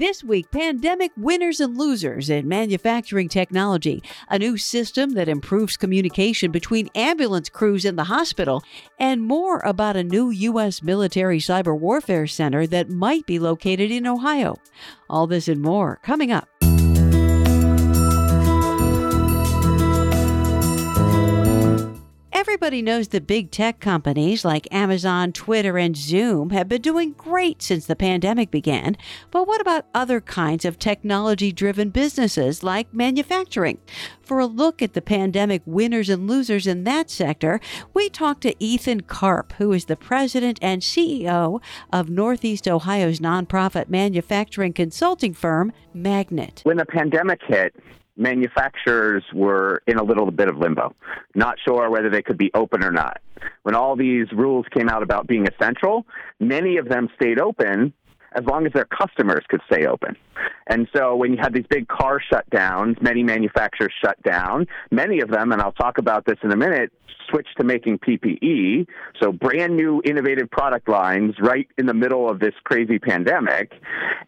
This week, pandemic winners and losers in manufacturing technology, a new system that improves communication between ambulance crews in the hospital, and more about a new U.S. military cyber warfare center that might be located in Ohio. All this and more coming up. Everybody knows that big tech companies like Amazon, Twitter, and Zoom have been doing great since the pandemic began. But what about other kinds of technology driven businesses like manufacturing? For a look at the pandemic winners and losers in that sector, we talked to Ethan Karp, who is the president and CEO of Northeast Ohio's nonprofit manufacturing consulting firm, Magnet. When the pandemic hit, manufacturers were in a little bit of limbo, not sure whether they could be open or not. When all these rules came out about being essential, many of them stayed open as long as their customers could stay open. And so when you had these big car shutdowns, many manufacturers shut down. Many of them, and I'll talk about this in a minute, switched to making PPE. So brand new innovative product lines right in the middle of this crazy pandemic.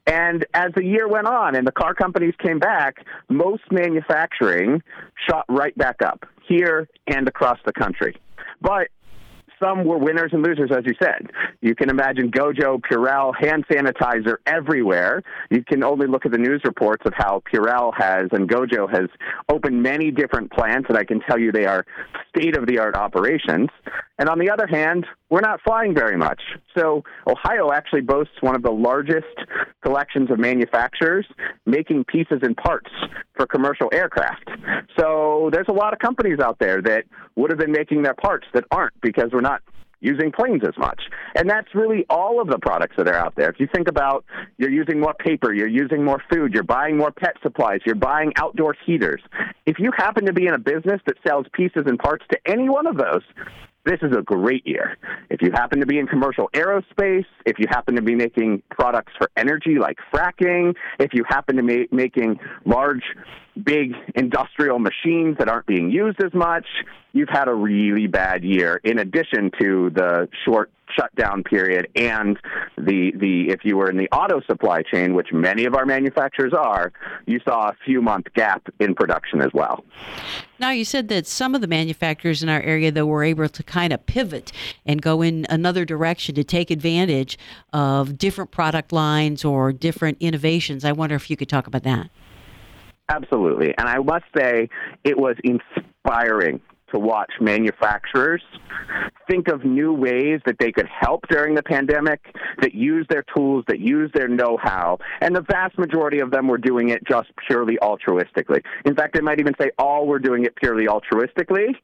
And as the year went on and the car companies came back, most manufacturing shot right back up here and across the country. But some were winners and losers, as you said. You can imagine Gojo, Purell, hand sanitizer everywhere. You can only look at the news reports of how Purell has and Gojo has opened many different plants, and I can tell you they are state of the art operations. And on the other hand, we're not flying very much. So Ohio actually boasts one of the largest collections of manufacturers making pieces and parts for commercial aircraft. So there's a lot of companies out there that would have been making their parts that aren't because we're not using planes as much. And that's really all of the products that are out there. If you think about you're using more paper, you're using more food, you're buying more pet supplies, you're buying outdoor heaters. If you happen to be in a business that sells pieces and parts to any one of those, this is a great year. If you happen to be in commercial aerospace, if you happen to be making products for energy like fracking, if you happen to be making large, big industrial machines that aren't being used as much, you've had a really bad year in addition to the short shutdown period and the the if you were in the auto supply chain, which many of our manufacturers are, you saw a few month gap in production as well. Now you said that some of the manufacturers in our area though were able to kind of pivot and go in another direction to take advantage of different product lines or different innovations. I wonder if you could talk about that. Absolutely. And I must say it was inspiring to watch manufacturers think of new ways that they could help during the pandemic, that use their tools, that use their know how. And the vast majority of them were doing it just purely altruistically. In fact, I might even say all were doing it purely altruistically.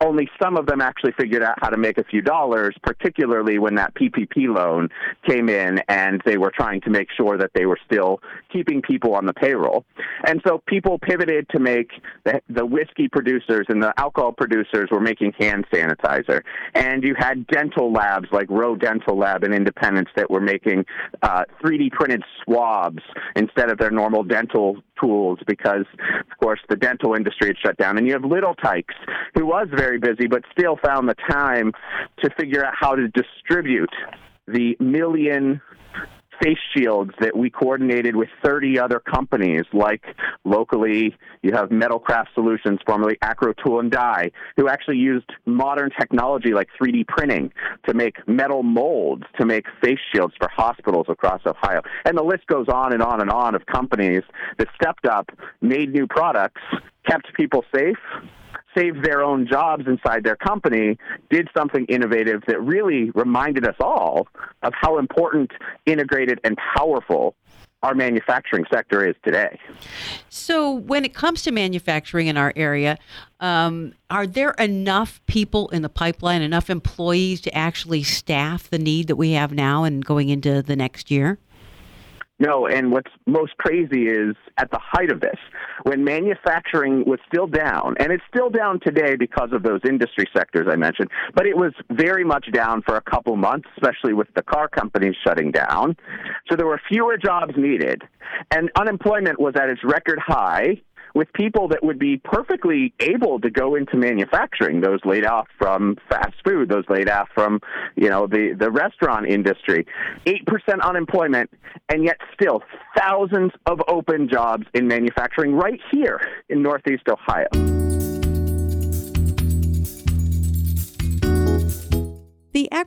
Only some of them actually figured out how to make a few dollars, particularly when that PPP loan came in and they were trying to make sure that they were still keeping people on the payroll. And so people pivoted to make the, the whiskey producers and the alcohol producers were making hand sanitizer. And you had dental labs like Rowe Dental Lab in Independence that were making uh, 3D printed swabs instead of their normal dental tools because, of course, the dental industry had shut down. And you have Little Tikes, who was very busy but still found the time to figure out how to distribute the million face shields that we coordinated with 30 other companies, like locally, you have Metalcraft Solutions, formerly Acro Tool and Die, who actually used modern technology like 3D printing to make metal molds to make face shields for hospitals across Ohio. And the list goes on and on and on of companies that stepped up, made new products, kept people safe, saved their own jobs inside their company, did something innovative that really reminded us all of how important, integrated, and powerful our manufacturing sector is today. So, when it comes to manufacturing in our area, um, are there enough people in the pipeline, enough employees to actually staff the need that we have now and going into the next year? No, and what's most crazy is at the height of this, when manufacturing was still down, and it's still down today because of those industry sectors I mentioned, but it was very much down for a couple months, especially with the car companies shutting down. So there were fewer jobs needed, and unemployment was at its record high with people that would be perfectly able to go into manufacturing, those laid off from fast food, those laid off from, you know, the, the restaurant industry. 8% unemployment, and yet still thousands of open jobs in manufacturing right here in Northeast Ohio.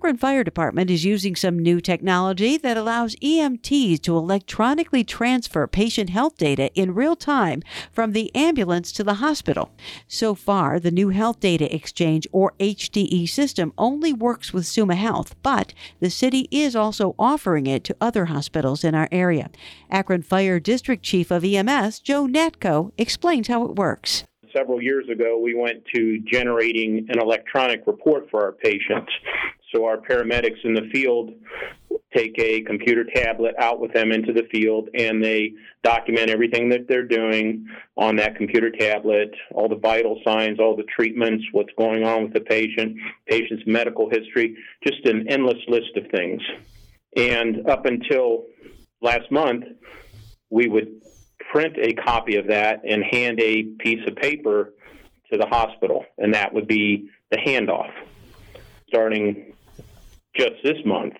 Akron Fire Department is using some new technology that allows EMTs to electronically transfer patient health data in real time from the ambulance to the hospital. So far, the new Health Data Exchange or HDE system only works with Summa Health, but the city is also offering it to other hospitals in our area. Akron Fire District Chief of EMS, Joe Natko, explains how it works several years ago, we went to generating an electronic report for our patients. So our paramedics in the field take a computer tablet out with them into the field and they document everything that they're doing on that computer tablet, all the vital signs, all the treatments, what's going on with the patient, patient's medical history, just an endless list of things. And up until last month, we would print a copy of that and hand a piece of paper to the hospital, and that would be the handoff. Starting just this month,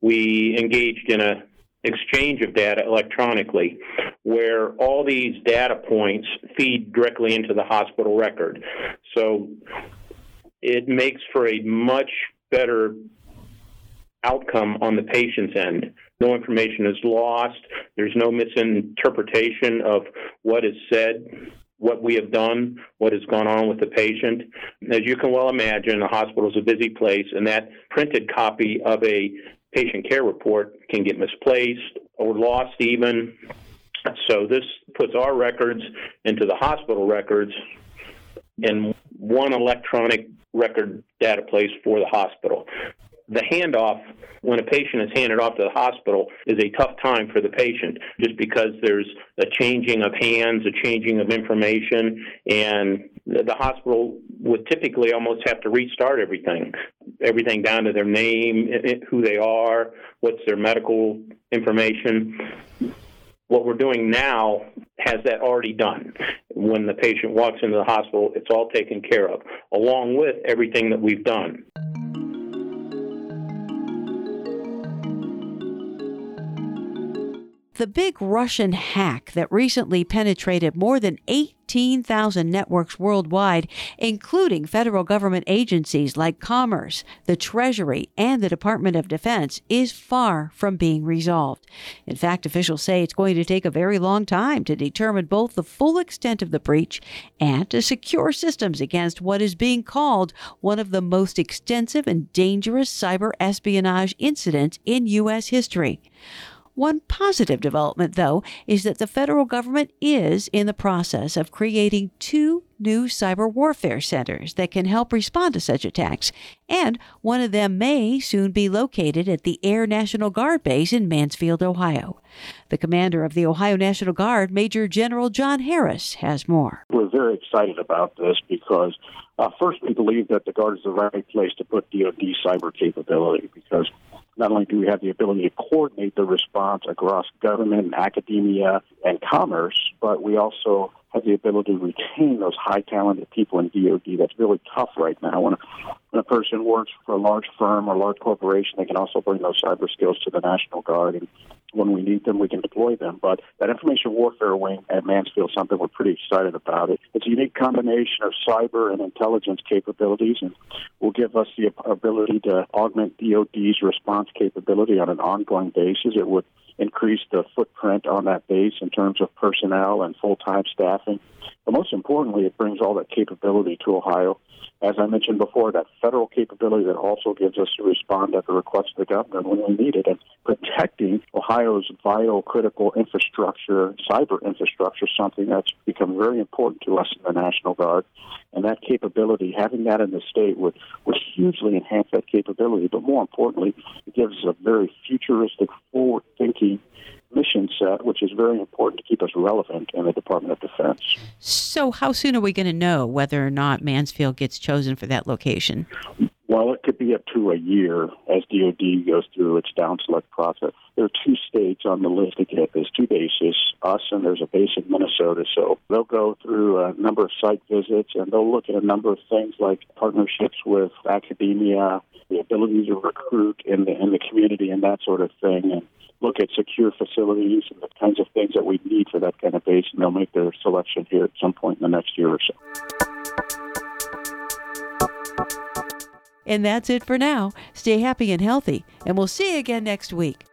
we engaged in a exchange of data electronically where all these data points feed directly into the hospital record. So it makes for a much better outcome on the patient's end. No information is lost. There's no misinterpretation of what is said, what we have done, what has gone on with the patient. As you can well imagine, a hospital is a busy place, and that printed copy of a patient care report can get misplaced or lost even. So this puts our records into the hospital records in one electronic record data place for the hospital the handoff when a patient is handed off to the hospital is a tough time for the patient just because there's a changing of hands, a changing of information, and the hospital would typically almost have to restart everything. Everything down to their name, who they are, what's their medical information. What we're doing now has that already done. When the patient walks into the hospital, it's all taken care of, along with everything that we've done. The big Russian hack that recently penetrated more than 18,000 networks worldwide, including federal government agencies like Commerce, the Treasury, and the Department of Defense, is far from being resolved. In fact, officials say it's going to take a very long time to determine both the full extent of the breach and to secure systems against what is being called one of the most extensive and dangerous cyber espionage incidents in U.S. history. One positive development, though, is that the federal government is in the process of creating two new cyber warfare centers that can help respond to such attacks, and one of them may soon be located at the Air National Guard base in Mansfield, Ohio. The commander of the Ohio National Guard, Major General John Harris, has more. We're very excited about this because uh, first, we believe that the Guard is the right place to put DoD cyber capability because not only do we have the ability to coordinate the response across government, and academia, and commerce, but we also have the ability to retain those high talented people in DoD. That's really tough right now. When a person works for a large firm or large corporation, they can also bring those cyber skills to the National Guard. And when we need them, we can deploy them. But that information warfare wing at Mansfield is something we're pretty excited about. It. It's a unique combination of cyber and intelligence capabilities, and will give us the ability to augment DoD's response capability on an ongoing basis. It would increase the footprint on that base in terms of personnel and full-time staffing. But most importantly, it brings all that capability to Ohio. As I mentioned before, that federal capability that also gives us to respond at the request of the government when we need it. And protecting Ohio's vital, critical infrastructure, cyber infrastructure, something that's become very important to us in the National Guard. And that capability, having that in the state would, would hugely enhance that capability. But more importantly, it gives us a very futuristic, forward thinking mission set, which is very important to keep us relevant in the Department of Defense. So, how soon are we going to know whether or not Mansfield gets chosen for that location? Well, it could be up to a year as DoD goes through its down select process. There are two states on the list to get this, two bases, us and there's a base in Minnesota. So they'll go through a number of site visits and they'll look at a number of things like partnerships with academia, the ability to recruit in the in the community and that sort of thing. And look at secure facilities and the kinds of things that we need for that kind of base, and they'll make their selection here at some point in the next year or so. And that's it for now. Stay happy and healthy, and we'll see you again next week.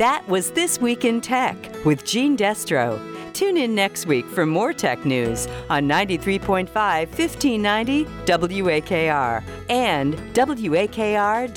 That was This Week in Tech with Gene Destro. Tune in next week for more tech news on 93.5 1590 WAKR and WAKR.net.